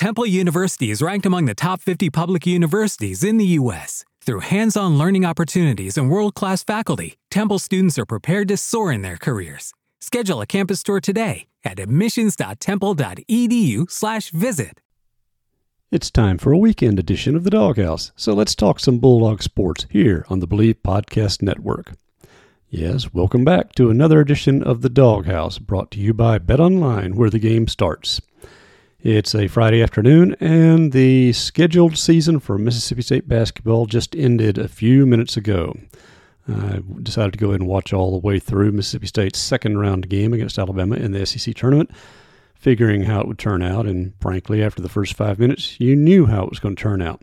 Temple University is ranked among the top 50 public universities in the U.S. Through hands on learning opportunities and world class faculty, Temple students are prepared to soar in their careers. Schedule a campus tour today at admissions.temple.edu/slash visit. It's time for a weekend edition of the Dawghouse, so let's talk some Bulldog sports here on the Bleav Podcast Network. Yes, welcome back to another edition of the Dawghouse, brought to you by Bet Online, where the game starts. It's a Friday afternoon, and the scheduled season for Mississippi State basketball just ended a few minutes ago. I decided to go ahead and watch all the way through Mississippi State's second round game against Alabama in the SEC tournament, figuring how it would turn out. And frankly, after the first five minutes, you knew how it was going to turn out.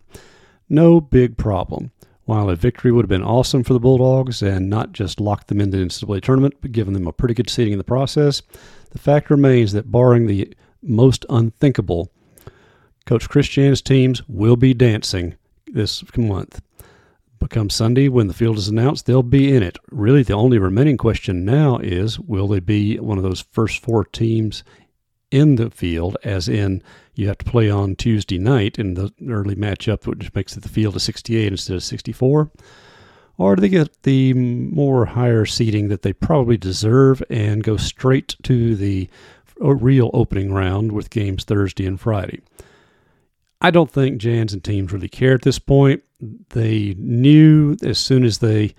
No big problem. While a victory would have been awesome for the Bulldogs and not just locked them into the NCAA tournament, but given them a pretty good seating in the process, the fact remains that barring the most unthinkable. Coach Chris Jans' teams will be dancing this month. Become Sunday, when the field is announced, they'll be in it. Really, the only remaining question now is will they be one of those first four teams in the field, as in you have to play on Tuesday night in the early matchup, which makes the field of 68 instead of 64? Or do they get the more higher seating that they probably deserve and go straight to the a real opening round with games Thursday and Friday. I don't think Jans and teams really care at this point. They knew as soon as they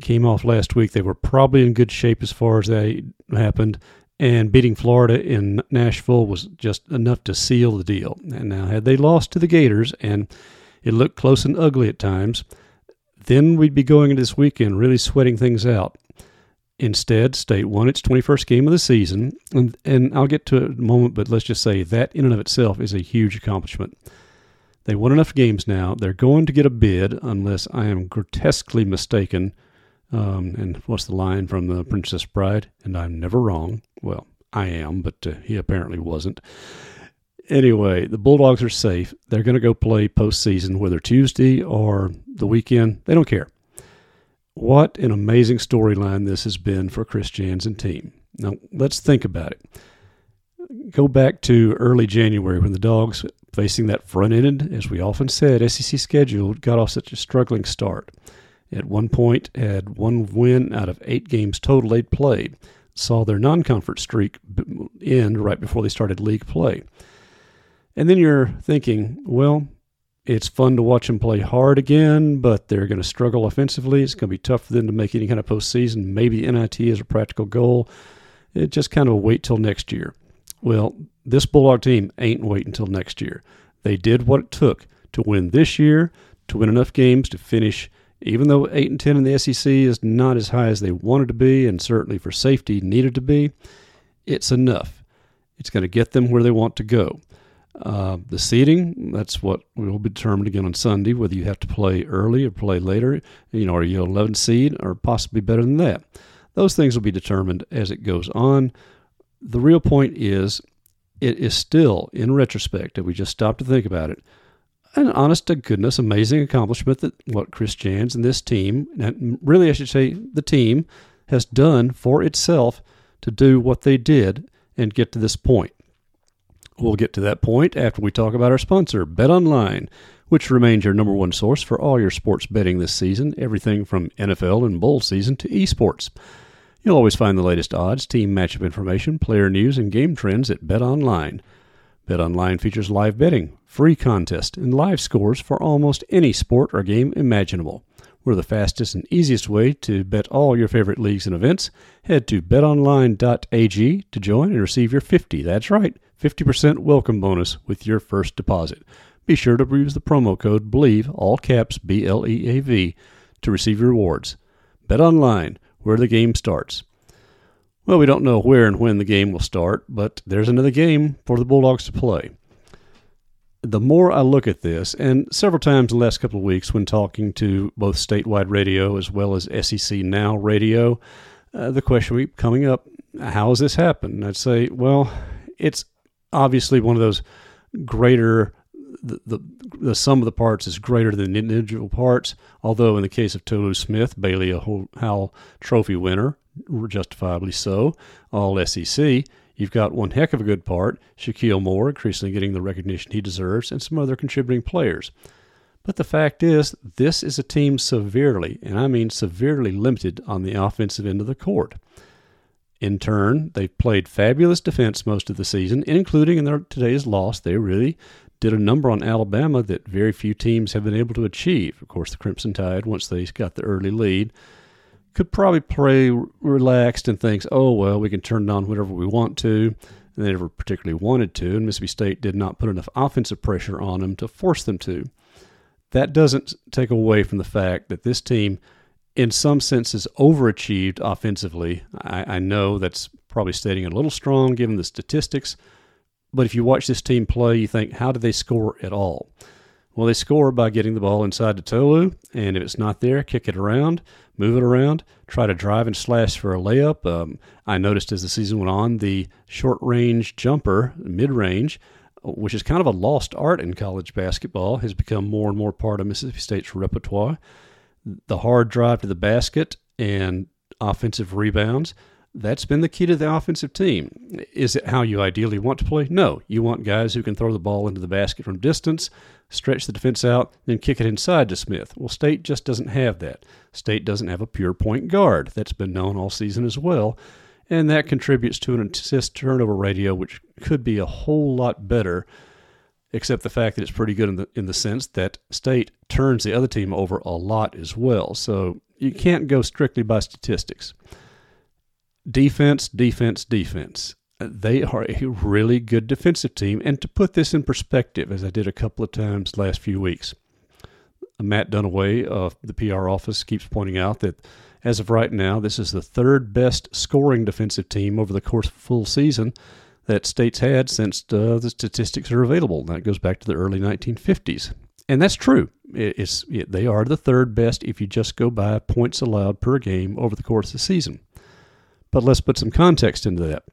came off last week they were probably in good shape as far as that happened, and beating Florida in Nashville was just enough to seal the deal. And now, had they lost to the Gators and it looked close and ugly at times, then we'd be going into this weekend really sweating things out. Instead, State won its 21st game of the season, and, and I'll get to it in a moment, but let's just say that in and of itself is a huge accomplishment. They won enough games now. They're going to get a bid, unless I am grotesquely mistaken. Um, and what's the line from the Princess Bride? And I'm never wrong. Well, I am, but uh, he apparently wasn't. Anyway, the Bulldogs are safe. They're going to go play postseason, whether Tuesday or the weekend. They don't care. What an amazing storyline this has been for Chris Jans and team. Now, let's think about it. Go back to early January when the Dogs, facing that front ended, as we often said, SEC schedule, got off such a struggling start. At one point, had one win out of eight games total they'd played. Saw their non conference streak end right before they started league play. And then you're thinking, well, it's fun to watch them play hard again, but they're going to struggle offensively. It's going to be tough for them to make any kind of postseason. Maybe NIT is a practical goal. It just kind of wait till next year. Well, this Bulldog team ain't waiting until next year. They did what it took to win this year, to win enough games to finish. Even though eight and ten in the SEC is not as high as they wanted to be, and certainly for safety needed to be, it's enough. It's going to get them where they want to go. Uh, the seating, that's what will be determined again on Sunday, whether you have to play early or play later. You know, are you 11 seed or possibly better than that? Those things will be determined as it goes on. The real point is, it is still, in retrospect, if we just stop to think about it, an honest to goodness, amazing accomplishment that what Chris Jans and this team, and really I should say the team, has done for itself to do what they did and get to this point. We'll get to that point after we talk about our sponsor, Bet Online, which remains your number one source for all your sports betting this season, everything from NFL and bowl season to esports. You'll always find the latest odds, team matchup information, player news, and game trends at Bet Online. BetOnline features live betting, free contests, and live scores for almost any sport or game imaginable. We're the fastest and easiest way to bet all your favorite leagues and events. Head to betonline.ag to join and receive your 50. That's right, 50% welcome bonus with your first deposit. Be sure to use the promo code BLEAV, all caps B L E A V, to receive your rewards. Bet online, where the game starts. Well, we don't know where and when the game will start, but there's another game for the Bulldogs to play. The more I look at this, and several times in the last couple of weeks when talking to both statewide radio as well as SEC Now radio, uh, the question keep coming up how has this happened? I'd say, well, it's obviously one of those greater the, the, the sum of the parts is greater than the individual parts. Although in the case of Tolu Smith, Bailey a Howell Trophy winner, justifiably so, all SEC. You've got one heck of a good part, Shakeel Moore increasingly getting the recognition he deserves, and some other contributing players. But the fact is, this is a team severely, and I mean severely limited on the offensive end of the court. In turn, they've played fabulous defense most of the season, including in their today's loss. They really did a number on Alabama that very few teams have been able to achieve. Of course, the Crimson Tide, once they got the early lead, could probably play relaxed and thinks, oh, well, we can turn it on whenever we want to. And they never particularly wanted to. And Mississippi State did not put enough offensive pressure on them to force them to. That doesn't take away from the fact that this team, in some senses, overachieved offensively. I, I know that's probably stating it a little strong given the statistics. But if you watch this team play, you think, how do they score at all? Well, they score by getting the ball inside to Tolu, and if it's not there, kick it around, move it around, try to drive and slash for a layup. Um, I noticed as the season went on, the short range jumper, mid range, which is kind of a lost art in college basketball, has become more and more part of Mississippi State's repertoire. The hard drive to the basket and offensive rebounds that's been the key to the offensive team. Is it how you ideally want to play? No. You want guys who can throw the ball into the basket from distance, stretch the defense out, then kick it inside to Smith. Well, State just doesn't have that. State doesn't have a pure point guard. That's been known all season as well. And that contributes to an assist turnover ratio, which could be a whole lot better, except the fact that it's pretty good in the, in the sense that State turns the other team over a lot as well. So you can't go strictly by statistics defense, defense, defense. They are a really good defensive team. And to put this in perspective, as I did a couple of times last few weeks, Matt Dunaway of the PR office keeps pointing out that as of right now, this is the third best scoring defensive team over the course of full season that states had since uh, the statistics are available. That goes back to the early 1950s. And that's true. It's, it, they are the third best if you just go by points allowed per game over the course of the season. But let's put some context into that.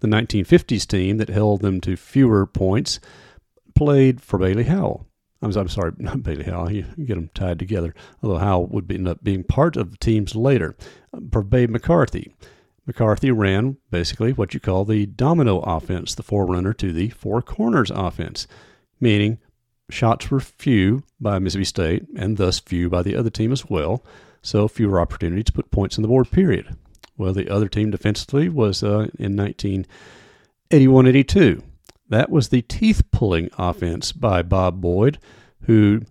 The 1950s team that held them to fewer points played for Bailey Howell. I'm, I'm sorry, not Bailey Howell. You get them tied together. Although Howell would end up being part of the teams later. For Babe McCarthy. McCarthy ran basically what you call the domino offense, the forerunner to the four corners offense, meaning shots were few by Mississippi State and thus few by the other team as well, so fewer opportunities to put points on the board, period. Well, the other team defensively was uh, in 1981 82. That was the teeth pulling offense by Bob Boyd, who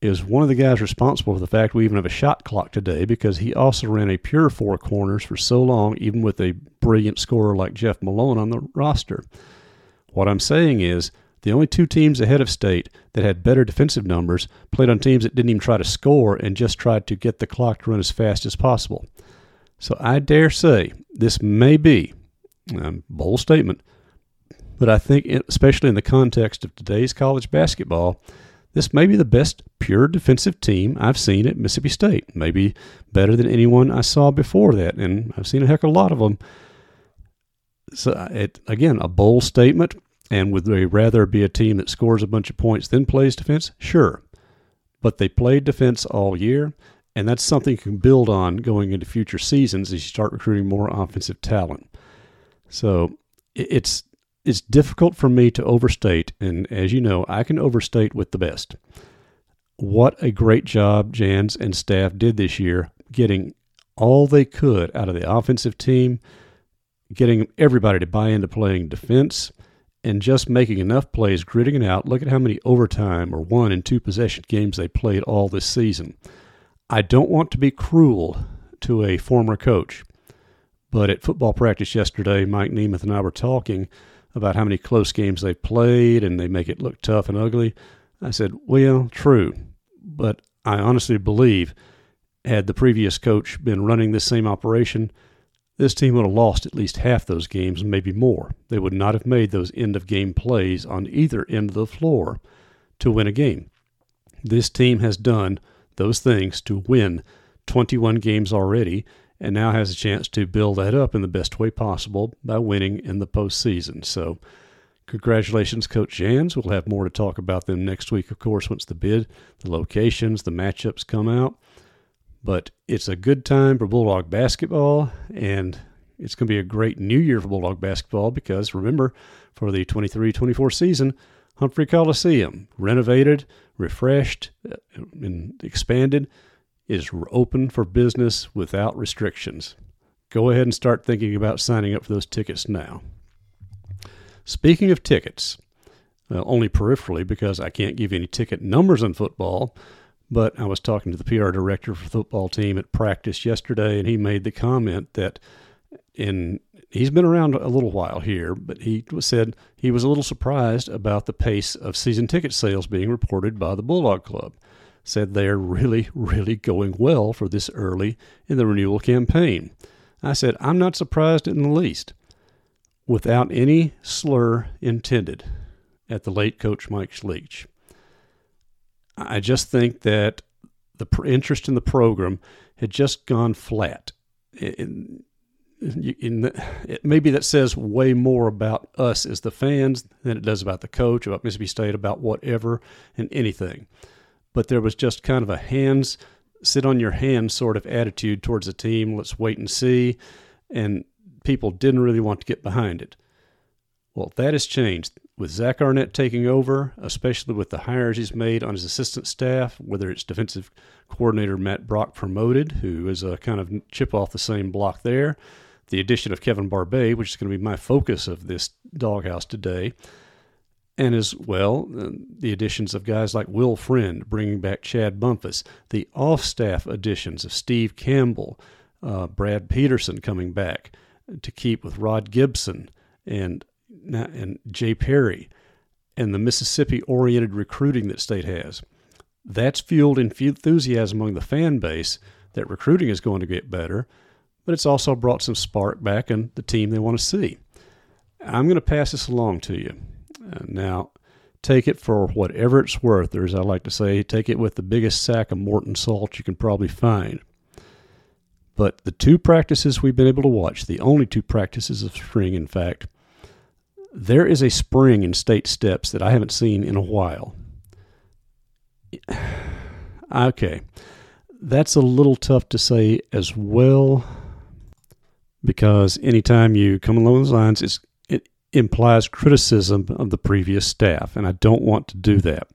is one of the guys responsible for the fact we even have a shot clock today because he also ran a pure four corners for so long, even with a brilliant scorer like Jeff Malone on the roster. What I'm saying is, the only two teams ahead of State that had better defensive numbers played on teams that didn't even try to score and just tried to get the clock to run as fast as possible. So I dare say this may be a um, bold statement, but I think, especially in the context of today's college basketball, this may be the best pure defensive team I've seen at Mississippi State. Maybe better than anyone I saw before that, and I've seen a heck of a lot of them. So, uh, it, again, a bold statement. And would they rather be a team that scores a bunch of points than plays defense? Sure. But they played defense all year. And that's something you can build on going into future seasons as you start recruiting more offensive talent. So it's it's difficult for me to overstate, and as you know, I can overstate with the best. What a great job Jans and staff did this year, getting all they could out of the offensive team, getting everybody to buy into playing defense, and just making enough plays, gritting it out. Look at how many overtime or one and two possession games they played all this season. I don't want to be cruel to a former coach, but at football practice yesterday, Mike Nemeth and I were talking about how many close games they've played and they make it look tough and ugly. I said, Well, true, but I honestly believe had the previous coach been running this same operation, this team would have lost at least half those games, maybe more. They would not have made those end of game plays on either end of the floor to win a game. This team has done those things to win 21 games already and now has a chance to build that up in the best way possible by winning in the postseason. So, congratulations, Coach Jans. We'll have more to talk about them next week, of course, once the bid, the locations, the matchups come out. But it's a good time for Bulldog basketball, and it's going to be a great new year for Bulldog basketball because remember, for the 23 24 season, Humphrey Coliseum, renovated, refreshed, uh, and expanded, is open for business without restrictions. Go ahead and start thinking about signing up for those tickets now. Speaking of tickets, well, only peripherally because I can't give you any ticket numbers on football, but I was talking to the PR director for the football team at practice yesterday, and he made the comment that in he's been around a little while here, but he said he was a little surprised about the pace of season ticket sales being reported by the Bulldog Club. Said they are really, really going well for this early in the renewal campaign. I said, I'm not surprised in the least. Without any slur intended at the late coach Mike Leach. I just think that the interest in the program had just gone flat. In, in the, it, maybe that says way more about us as the fans than it does about the coach, about Mississippi State, about whatever and anything. But there was just kind of a hands, sit on your hands sort of attitude towards the team. Let's wait and see. And people didn't really want to get behind it. Well, that has changed with Zach Arnett taking over, especially with the hires he's made on his assistant staff, whether it's defensive coordinator Matt Brock promoted, who is a kind of chip off the same block there, the addition of Kevin Barbay, which is going to be my focus of this dawghouse today, and as well uh, the additions of guys like Will Friend, bringing back Chad Bumphus, the off-staff additions of Steve Campbell, uh, Brad Peterson coming back to keep with Rod Gibson and and Jay Perry and the Mississippi oriented recruiting that state has. That's fueled enthusiasm among the fan base that recruiting is going to get better, but it's also brought some spark back in the team they want to see. I'm going to pass this along to you. Now, take it for whatever it's worth, or as I like to say, take it with the biggest sack of Morton salt you can probably find. But the two practices we've been able to watch, the only two practices of spring, in fact, there is a spring in state steps that I haven't seen in a while. Okay, that's a little tough to say as well because anytime you come along those lines, it implies criticism of the previous staff, and I don't want to do that.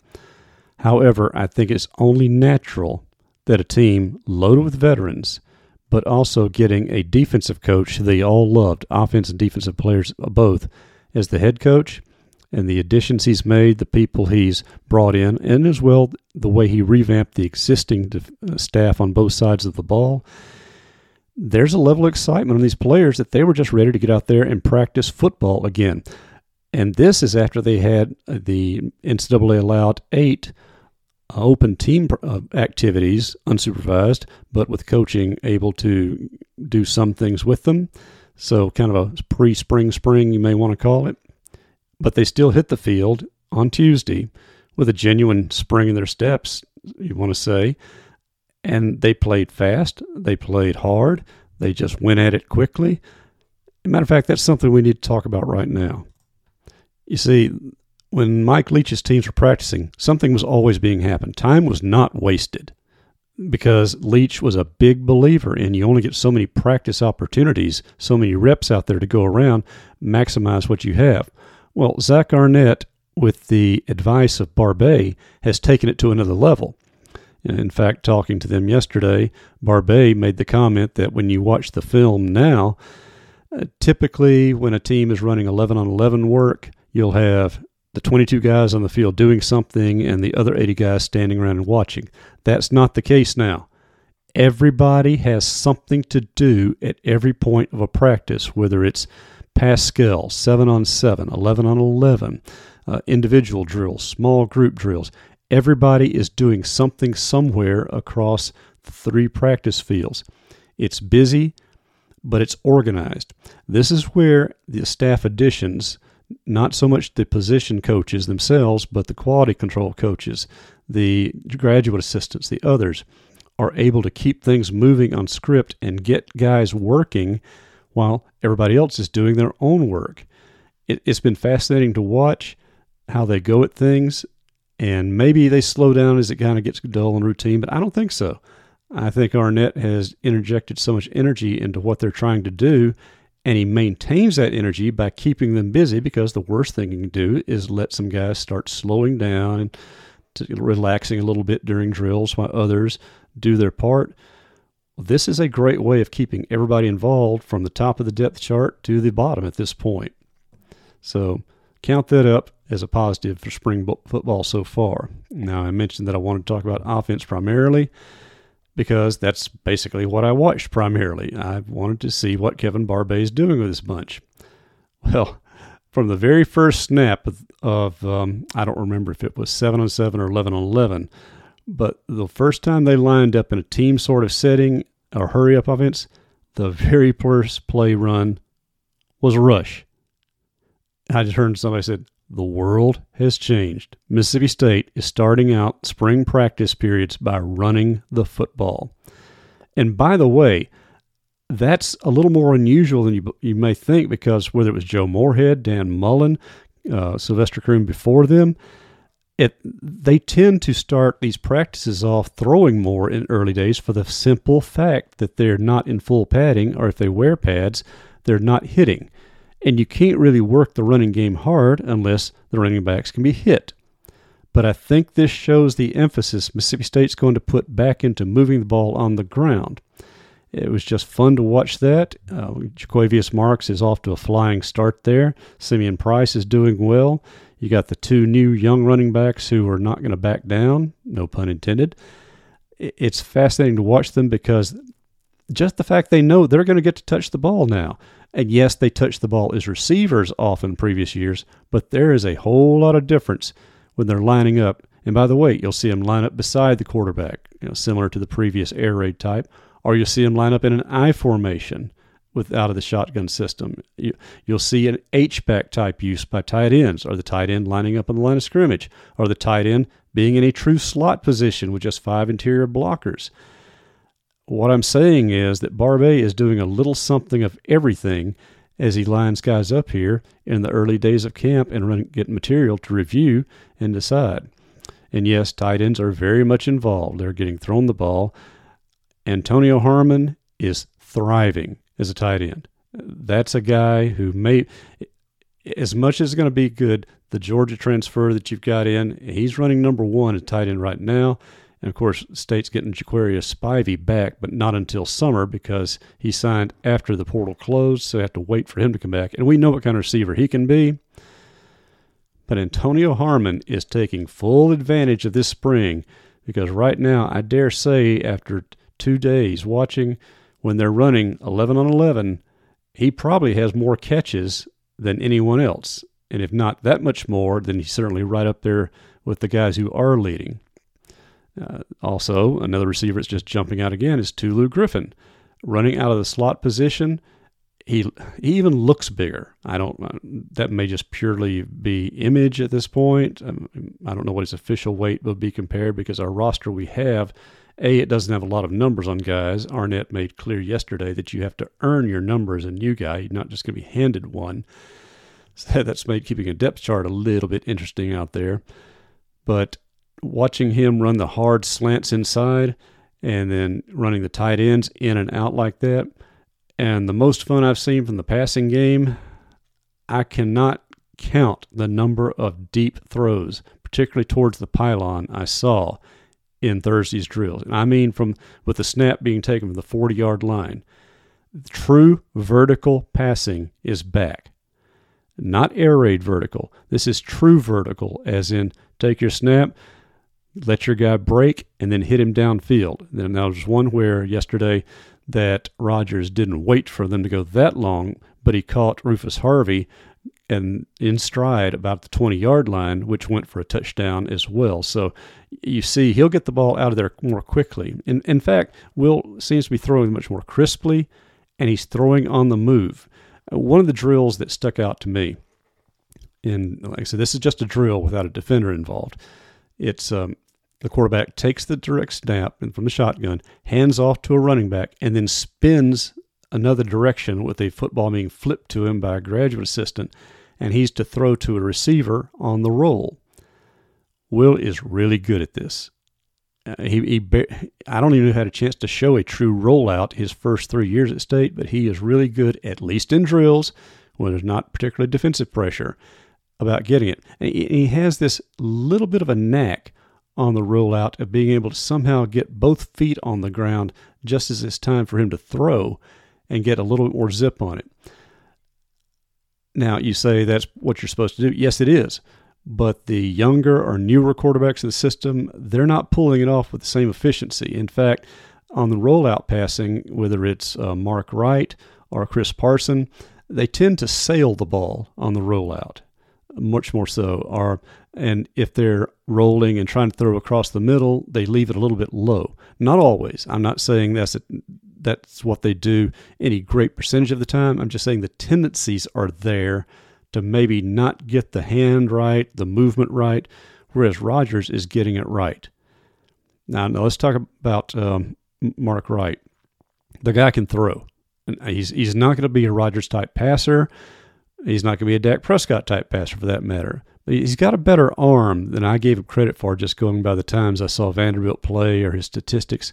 However, I think it's only natural that a team loaded with veterans, but also getting a defensive coach they all loved, offense and defensive players both, as the head coach and the additions he's made, the people he's brought in, and as well the way he revamped the existing uh, staff on both sides of the ball. There's a level of excitement on these players that they were just ready to get out there and practice football again. And this is after they had uh, the NCAA allowed eight uh, open team activities unsupervised, but with coaching able to do some things with them. So, kind of a pre spring spring, you may want to call it. But they still hit the field on Tuesday with a genuine spring in their steps, you want to say. And they played fast, they played hard, they just went at it quickly. matter of fact, that's something we need to talk about right now. You see, when Mike Leach's teams were practicing, something was always being happened. Time was not wasted because Leach was a big believer in you only get so many practice opportunities, so many reps out there to go around, maximize what you have. Well, Zach Arnett, with the advice of Barbay, has taken it to another level. In fact, talking to them yesterday, Barbay made the comment that when you watch the film now, uh, typically when a team is running 11 on 11 work, you'll have the 22 guys on the field doing something and the other 80 guys standing around and watching. That's not the case now. Everybody has something to do at every point of a practice, whether it's pass skel, 7 on 7, 11 on 11, uh, individual drills, small group drills. Everybody is doing something somewhere across the three practice fields. It's busy, but it's organized. This is where the staff additions, not so much the position coaches themselves, but the quality control coaches, the graduate assistants, the others, are able to keep things moving on script and get guys working while everybody else is doing their own work. It, has been fascinating to watch how they go at things, and maybe they slow down as it kind of gets dull and routine, but I don't think so. I think Arnett has interjected so much energy into what they're trying to do, and he maintains that energy by keeping them busy because the worst thing you can do is let some guys start slowing down and relaxing a little bit during drills while others do their part. This is a great way of keeping everybody involved from the top of the depth chart to the bottom at this point. So count that up as a positive for spring football so far. Now, I mentioned that I wanted to talk about offense primarily because that's basically what I watched primarily. I wanted to see what Kevin Barbay is doing with this bunch. Well, from the very first snap of, of um, I don't remember if it was 7 on 7 or 11 on 11, but the first time they lined up in a team sort of setting or hurry up offense, the very first play run was a rush. I just heard somebody said, the world has changed. Mississippi State is starting out spring practice periods by running the football. And by the way, that's a little more unusual than you, you may think because whether it was Joe Moorhead, Dan Mullen, uh, Sylvester Croom before them, it they tend to start these practices off throwing more in early days for the simple fact that they're not in full padding, or if they wear pads, they're not hitting. And you can't really work the running game hard unless the running backs can be hit. But I think this shows the emphasis Mississippi State's going to put back into moving the ball on the ground. It was just fun to watch that. Uh, Jo'quavious Marks is off to a flying start there. Simeon Price is doing well. You got the two new young running backs who are not going to back down, no pun intended. It's fascinating to watch them because just the fact they know they're going to get to touch the ball now. And yes, they touch the ball as receivers often previous years, but there is a whole lot of difference when they're lining up. And by the way, you'll see them line up beside the quarterback, you know, similar to the previous air raid type or you'll see them line up in an I formation with out of the shotgun system. You, will see an H-back type use by tight ends, or the tight end lining up on the line of scrimmage, or the tight end being in a true slot position with just five interior blockers. What I'm saying is that Barbay is doing a little something of everything as he lines guys up here in the early days of camp and run, get material to review and decide. And yes, tight ends are very much involved. They're getting thrown the ball. Antonio Harmon is thriving as a tight end. That's a guy who may, as much as it's going to be good, the Georgia transfer that you've got in, he's running number one at tight end right now. And of course, State's getting Jaquarius Spivey back, but not until summer because he signed after the portal closed, so they have to wait for him to come back. And we know what kind of receiver he can be. But Antonio Harmon is taking full advantage of this spring because right now, I dare say, after two days watching when they're running 11 on 11, he probably has more catches than anyone else. And if not that much more, then he's certainly right up there with the guys who are leading. Uh, also, another receiver that's just jumping out again is Tulu Griffin. Running out of the slot position, he, he even looks bigger. I don't, uh, that may just purely be image at this point. Um, I don't know what his official weight will be compared because our roster we have a, it doesn't have a lot of numbers on guys. Arnett made clear yesterday that you have to earn your numbers a new guy. You're not just going to be handed one. So that's made keeping a depth chart a little bit interesting out there. But watching him run the hard slants inside and then running the tight ends in and out like that, and the most fun I've seen from the passing game, I cannot count the number of deep throws, particularly towards the pylon, I saw in Thursday's drills. And I mean from with the snap being taken from the 40 yard line. True vertical passing is back. not air raid vertical. This is true vertical, as in take your snap, let your guy break, and then hit him downfield. Then there was one where yesterday that Rogers didn't wait for them to go that long, but he caught Rufus Harvey and in stride about the 20 yard line, which went for a touchdown as well. So you see, he'll get the ball out of there more quickly. In, in fact, Will seems to be throwing much more crisply, and he's throwing on the move. Uh, one of the drills that stuck out to me, and like I said, this is just a drill without a defender involved. It's um, the quarterback takes the direct snap from the shotgun, hands off to a running back, and then spins another direction with a football being flipped to him by a graduate assistant, and he's to throw to a receiver on the roll. Will is really good at this. Uh, he, he, I don't even know had a chance to show a true rollout his first three years at state, but he is really good, at least in drills, when there's not particularly defensive pressure, about getting it. And he, he has this little bit of a knack on the rollout of being able to somehow get both feet on the ground just as it's time for him to throw and get a little more zip on it. Now, you say that's what you're supposed to do. Yes, it is. But the younger or newer quarterbacks in the system, they're not pulling it off with the same efficiency. In fact, on the rollout passing, whether it's uh, Mark Wright or Chris Parson, they tend to sail the ball on the rollout, much more so. Are and if they're rolling and trying to throw across the middle, they leave it a little bit low. Not always. I'm not saying that's that's what they do any great percentage of the time. I'm just saying the tendencies are there to maybe not get the hand right, the movement right, whereas Rogers is getting it right. Now, now let's talk about um, Mark Wright. The guy can throw. And he's he's not going to be a Rogers type passer. He's not going to be a Dak Prescott type passer for that matter. But he's got a better arm than I gave him credit for just going by the times I saw Vanderbilt play or his statistics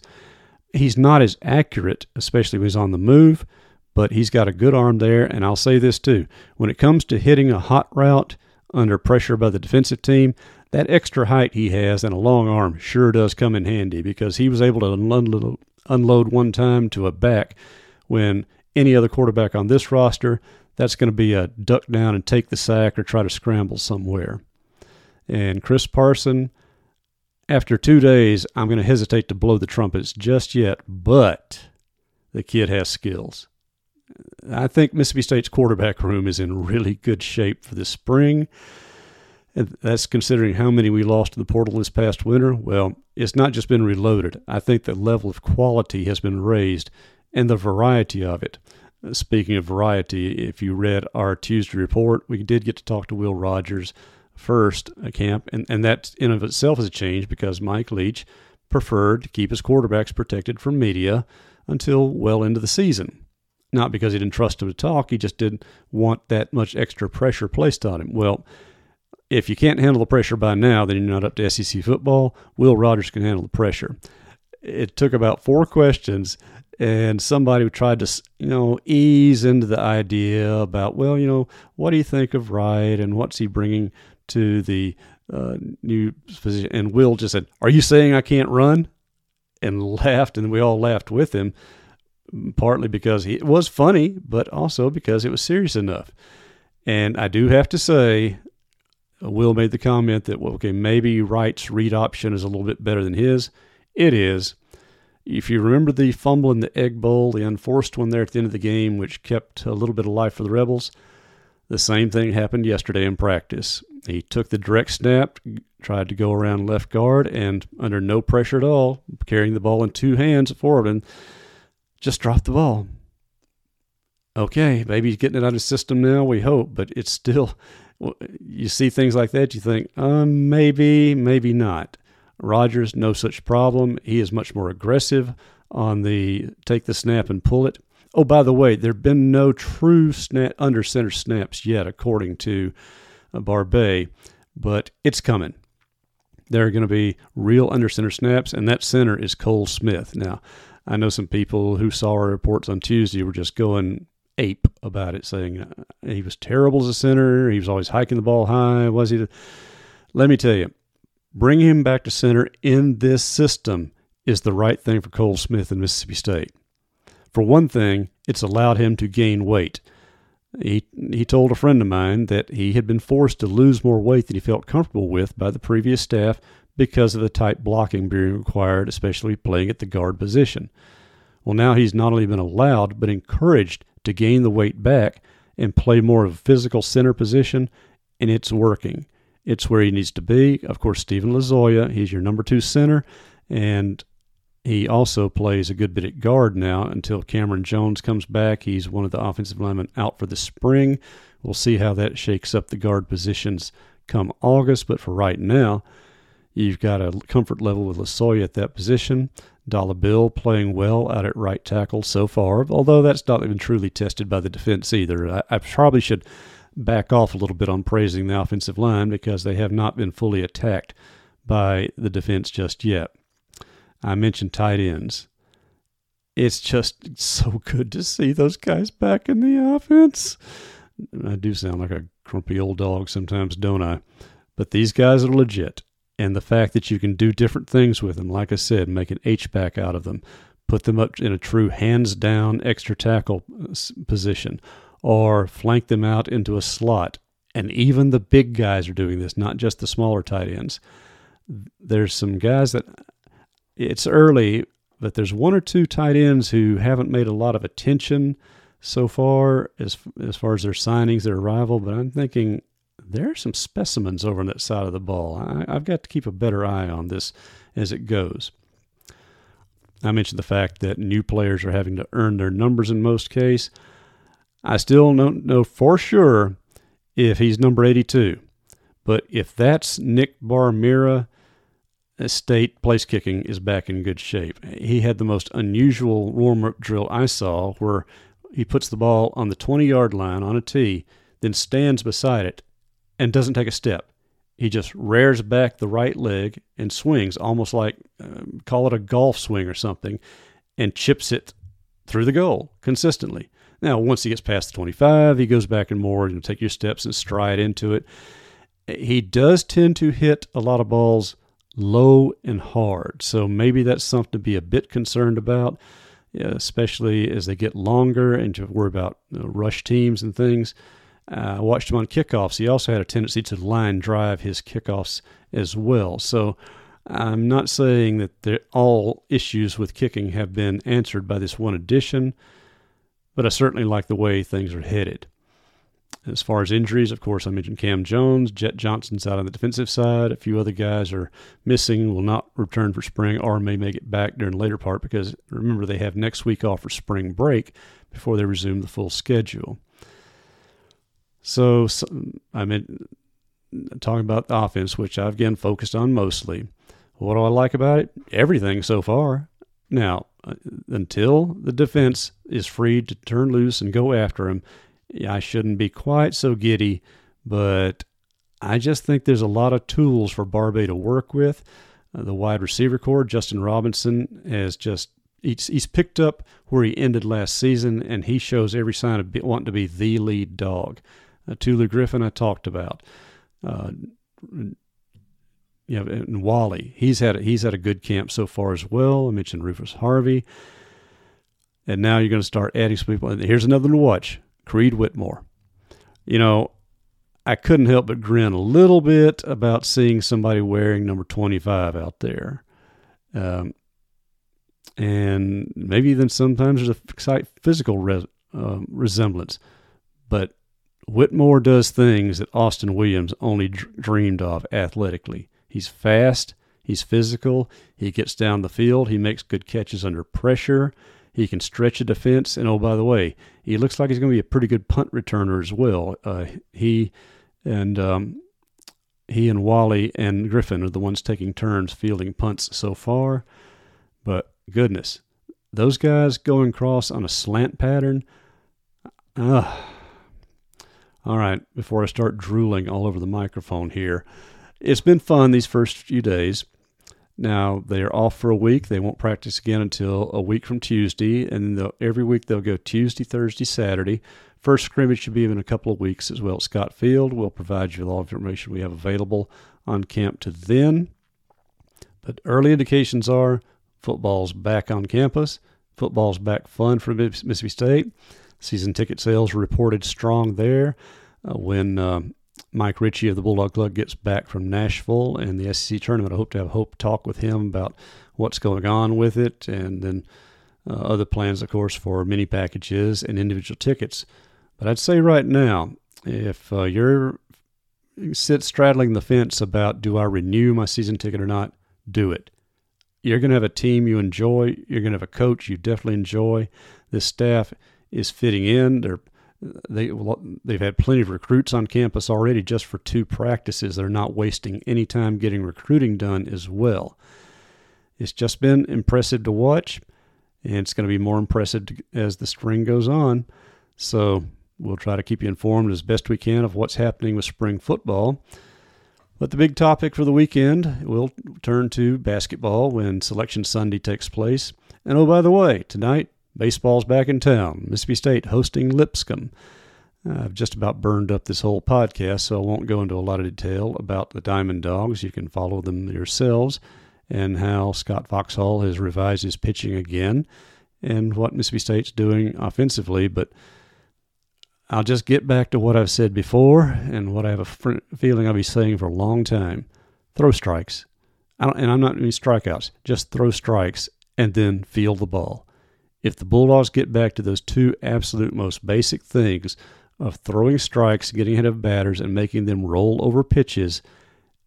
he's not as accurate, especially when he's on the move, but he's got a good arm there. And I'll say this too when it comes to hitting a hot route under pressure by the defensive team, that extra height he has and a long arm sure does come in handy because he was able to unload, unload one time to a back when any other quarterback on this roster, that's going to be a duck down and take the sack or try to scramble somewhere. And Chris Parson, after two days, I'm going to hesitate to blow the trumpets just yet, but the kid has skills. I think Mississippi State's quarterback room is in really good shape for this spring. And that's considering how many we lost to the portal this past winter. Well, it's not just been reloaded. I think the level of quality has been raised and the variety of it. Speaking of variety, if you read our Tuesday report, we did get to talk to Will Rogers first a camp, and, and that in of itself is a change because Mike Leach preferred to keep his quarterbacks protected from media until well into the season. Not because he didn't trust him to talk, he just didn't want that much extra pressure placed on him. Well, if you can't handle the pressure by now, then you're not up to SEC football. Will Rogers can handle the pressure. It took about four questions, and somebody tried to, you know, ease into the idea about, well, you know, what do you think of Wright and what's he bringing to the uh, new position, and Will just said, "Are you saying I can't run?" and laughed, and we all laughed with him, partly because he, it was funny, but also because it was serious enough. And I do have to say, Will made the comment that, well, okay, maybe Wright's read option is a little bit better than his. It is. If you remember the fumble in the Egg Bowl, the unforced one there at the end of the game, which kept a little bit of life for the Rebels, the same thing happened yesterday in practice. He took the direct snap, tried to go around left guard, and under no pressure at all, carrying the ball in two hands forward, and just dropped the ball. Okay, maybe he's getting it out of system now, we hope, but it's still, you see things like that, you think, um, maybe, maybe not. Rogers, no such problem. He is much more aggressive on the take the snap and pull it. Oh, by the way, there have been no true snap, under center snaps yet, according to Barbay, but it's coming. There are going to be real under center snaps, and that center is Cole Smith. Now, I know some people who saw our reports on Tuesday were just going ape about it, saying uh, he was terrible as a center. He was always hiking the ball high. Was he? Let me tell you, bringing him back to center in this system is the right thing for Cole Smith and Mississippi State. For one thing, it's allowed him to gain weight. He, he told a friend of mine that he had been forced to lose more weight than he felt comfortable with by the previous staff because of the tight blocking being required, especially playing at the guard position. Well, now he's not only been allowed, but encouraged to gain the weight back and play more of a physical center position, and it's working. It's where he needs to be. Of course, Stephen Losoya, he's your number two center, and he also plays a good bit at guard now until Cameron Jones comes back. He's one of the offensive linemen out for the spring. We'll see how that shakes up the guard positions come August, but for right now, you've got a comfort level with Losoya at that position. Dollar Bill playing well out at right tackle so far, although that's not even truly tested by the defense either. I, I probably should back off a little bit on praising the offensive line because they have not been fully attacked by the defense just yet. I mentioned tight ends. It's just so good to see those guys back in the offense. I do sound like a grumpy old dog sometimes, don't I? But these guys are legit and the fact that you can do different things with them, like I said, make an H back out of them, put them up in a true hands down extra tackle uh, position, or flank them out into a slot. And even the big guys are doing this, not just the smaller tight ends. There's some guys that it's early, but there's one or two tight ends who haven't made a lot of attention so far as as far as their signings, their arrival. But I'm thinking there are some specimens over on that side of the ball. I, I've got to keep a better eye on this as it goes. I mentioned the fact that new players are having to earn their numbers in most case. I still don't know for sure if he's number 82. But if that's Nick Barr-Mira, state place kicking is back in good shape. He had the most unusual warm up drill I saw where he puts the ball on the 20 yard line on a tee, then stands beside it and doesn't take a step. He just rears back the right leg and swings, almost like uh, call it a golf swing or something, and chips it through the goal consistently. Now, once he gets past the 25, he goes back and more, you know, take your steps and stride into it. He does tend to hit a lot of balls low and hard, so maybe that's something to be a bit concerned about, especially as they get longer and to worry about you know, rush teams and things. Uh, I watched him on kickoffs. He also had a tendency to line drive his kickoffs as well. So I'm not saying that all issues with kicking have been answered by this one addition, but I certainly like the way things are headed. As far as injuries, of course, I mentioned Cam Jones. Jet Johnson's out on the defensive side. A few other guys are missing, will not return for spring, or may make it back during the later part because remember, they have next week off for spring break before they resume the full schedule. So, so I mean, talking about the offense, which I've again focused on mostly. What do I like about it? Everything so far. Now, until the defense is free to turn loose and go after him, I shouldn't be quite so giddy, but I just think there's a lot of tools for Barbay to work with. Uh, the wide receiver core, Justin Robinson, has just he's, he's picked up where he ended last season, and he shows every sign of wanting to be the lead dog uh, Tulu Griffin I talked about. Uh, know, and Wally, he's had a, he's had a good camp so far as well. I mentioned Rufus Harvey, and now you're going to start adding some people. And here's another one to watch: Creed Whitmore. You know, I couldn't help but grin a little bit about seeing somebody wearing number 25 out there. Um, and maybe even sometimes there's a physical res, uh, resemblance. But Whitmore does things that Austin Williams only dr- dreamed of athletically. He's fast, he's physical, he gets down the field, he makes good catches under pressure, he can stretch a defense, and oh, by the way, he looks like he's going to be a pretty good punt returner as well. Uh, he and um, he and Wally and Griffin are the ones taking turns fielding punts so far. But goodness, those guys going across on a slant pattern. Uh, all right, before I start drooling all over the microphone here, it's been fun these first few days. Now they are off for a week. They won't practice again until a week from Tuesday, and every week they'll go Tuesday, Thursday, Saturday. First scrimmage should be in a couple of weeks as well at Scott Field. We'll provide you with all the information we have available on camp to then. But early indications are football's back on campus. Football's back fun for Mississippi State. Season ticket sales reported strong there. Uh, when uh, Mike Ritchie of the Bulldog Club gets back from Nashville and the SEC tournament, I hope to have hope talk with him about what's going on with it, and then uh, other plans, of course, for mini packages and individual tickets. But I'd say right now, if uh, you're sit straddling the fence about do I renew my season ticket or not, do it. You're going to have a team you enjoy. You're going to have a coach you definitely enjoy. This staff is fitting in. They're they they've had plenty of recruits on campus already just for two practices. They're not wasting any time getting recruiting done as well. It's just been impressive to watch, and it's going to be more impressive as the spring goes on. So we'll try to keep you informed as best we can of what's happening with spring football. But the big topic for the weekend, we'll turn to basketball when Selection Sunday takes place. And oh, by the way, tonight, baseball's back in town. Mississippi State hosting Lipscomb. I've just about burned up this whole podcast, so I won't go into a lot of detail about the Diamond Dogs. You can follow them yourselves and how Scott Foxhall has revised his pitching again and what Mississippi State's doing offensively. But I'll just get back to what I've said before and what I have a fr- feeling I'll be saying for a long time. Throw strikes. and I'm not meaning strikeouts, just throw strikes and then field the ball. If the Bulldogs get back to those two absolute most basic things of throwing strikes, getting ahead of batters, and making them roll over pitches,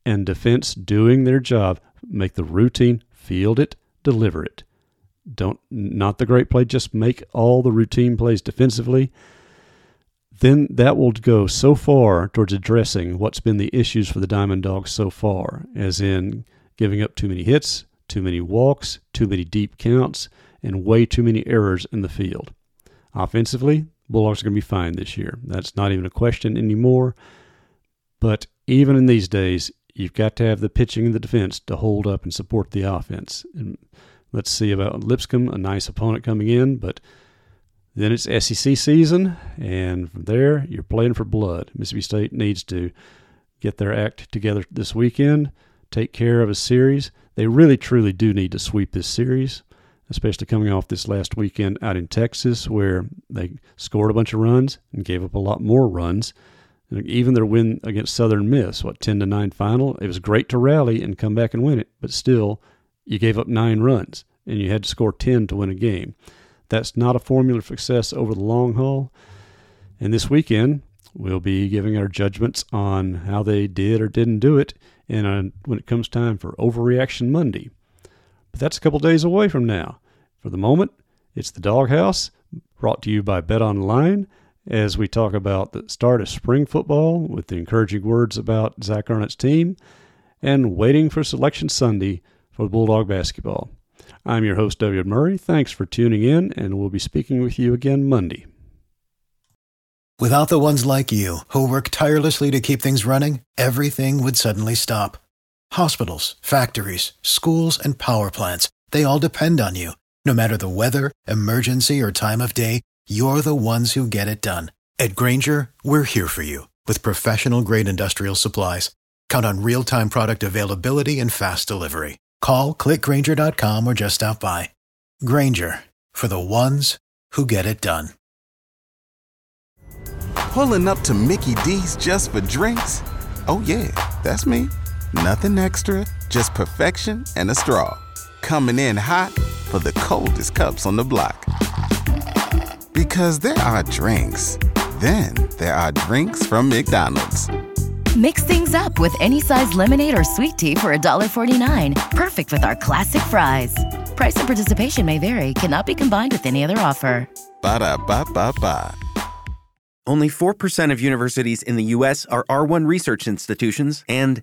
and defense doing their job, make the routine, field it, deliver it. Don't not the great play, just make all the routine plays defensively then that will go so far towards addressing what's been the issues for the Diamond Dogs so far, as in giving up too many hits, too many walks, too many deep counts, and way too many errors in the field. Offensively, Bulldogs are going to be fine this year. That's not even a question anymore. But even in these days, you've got to have the pitching and the defense to hold up and support the offense. And let's see about Lipscomb, a nice opponent coming in, but then it's SEC season, and from there, you're playing for blood. Mississippi State needs to get their act together this weekend, take care of a series. They really, truly do need to sweep this series, especially coming off this last weekend out in Texas, where they scored a bunch of runs and gave up a lot more runs. And even their win against Southern Miss, what, 10 to 9 final, it was great to rally and come back and win it, but still, you gave up nine runs and you had to score 10 to win a game. That's not a formula for success over the long haul. And this weekend, we'll be giving our judgments on how they did or didn't do it and when it comes time for Overreaction Monday. But that's a couple days away from now. For the moment, it's the Dawghouse, brought to you by BetOnline, as we talk about the start of spring football with the encouraging words about Zach Arnett's team, and waiting for Selection Sunday for Bulldog basketball. I'm your host, David Murray. Thanks for tuning in, and we'll be speaking with you again Monday. Without the ones like you, who work tirelessly to keep things running, everything would suddenly stop. Hospitals, factories, schools, and power plants, they all depend on you. No matter the weather, emergency, or time of day, you're the ones who get it done. At Grainger, we're here for you with professional grade industrial supplies. Count on real time product availability and fast delivery. Call clickgrainger.com or just stop by. Grainger for the ones who get it done. Pulling up to Mickey D's just for drinks? Oh, yeah, that's me. Nothing extra, just perfection and a straw. Coming in hot for the coldest cups on the block. Because there are drinks, then there are drinks from McDonald's. Mix things up with any size lemonade or sweet tea for $1.49. Perfect with our classic fries. Price and participation may vary, cannot be combined with any other offer. Ba da ba ba ba. Only 4% of universities in the U.S. are R1 research institutions, and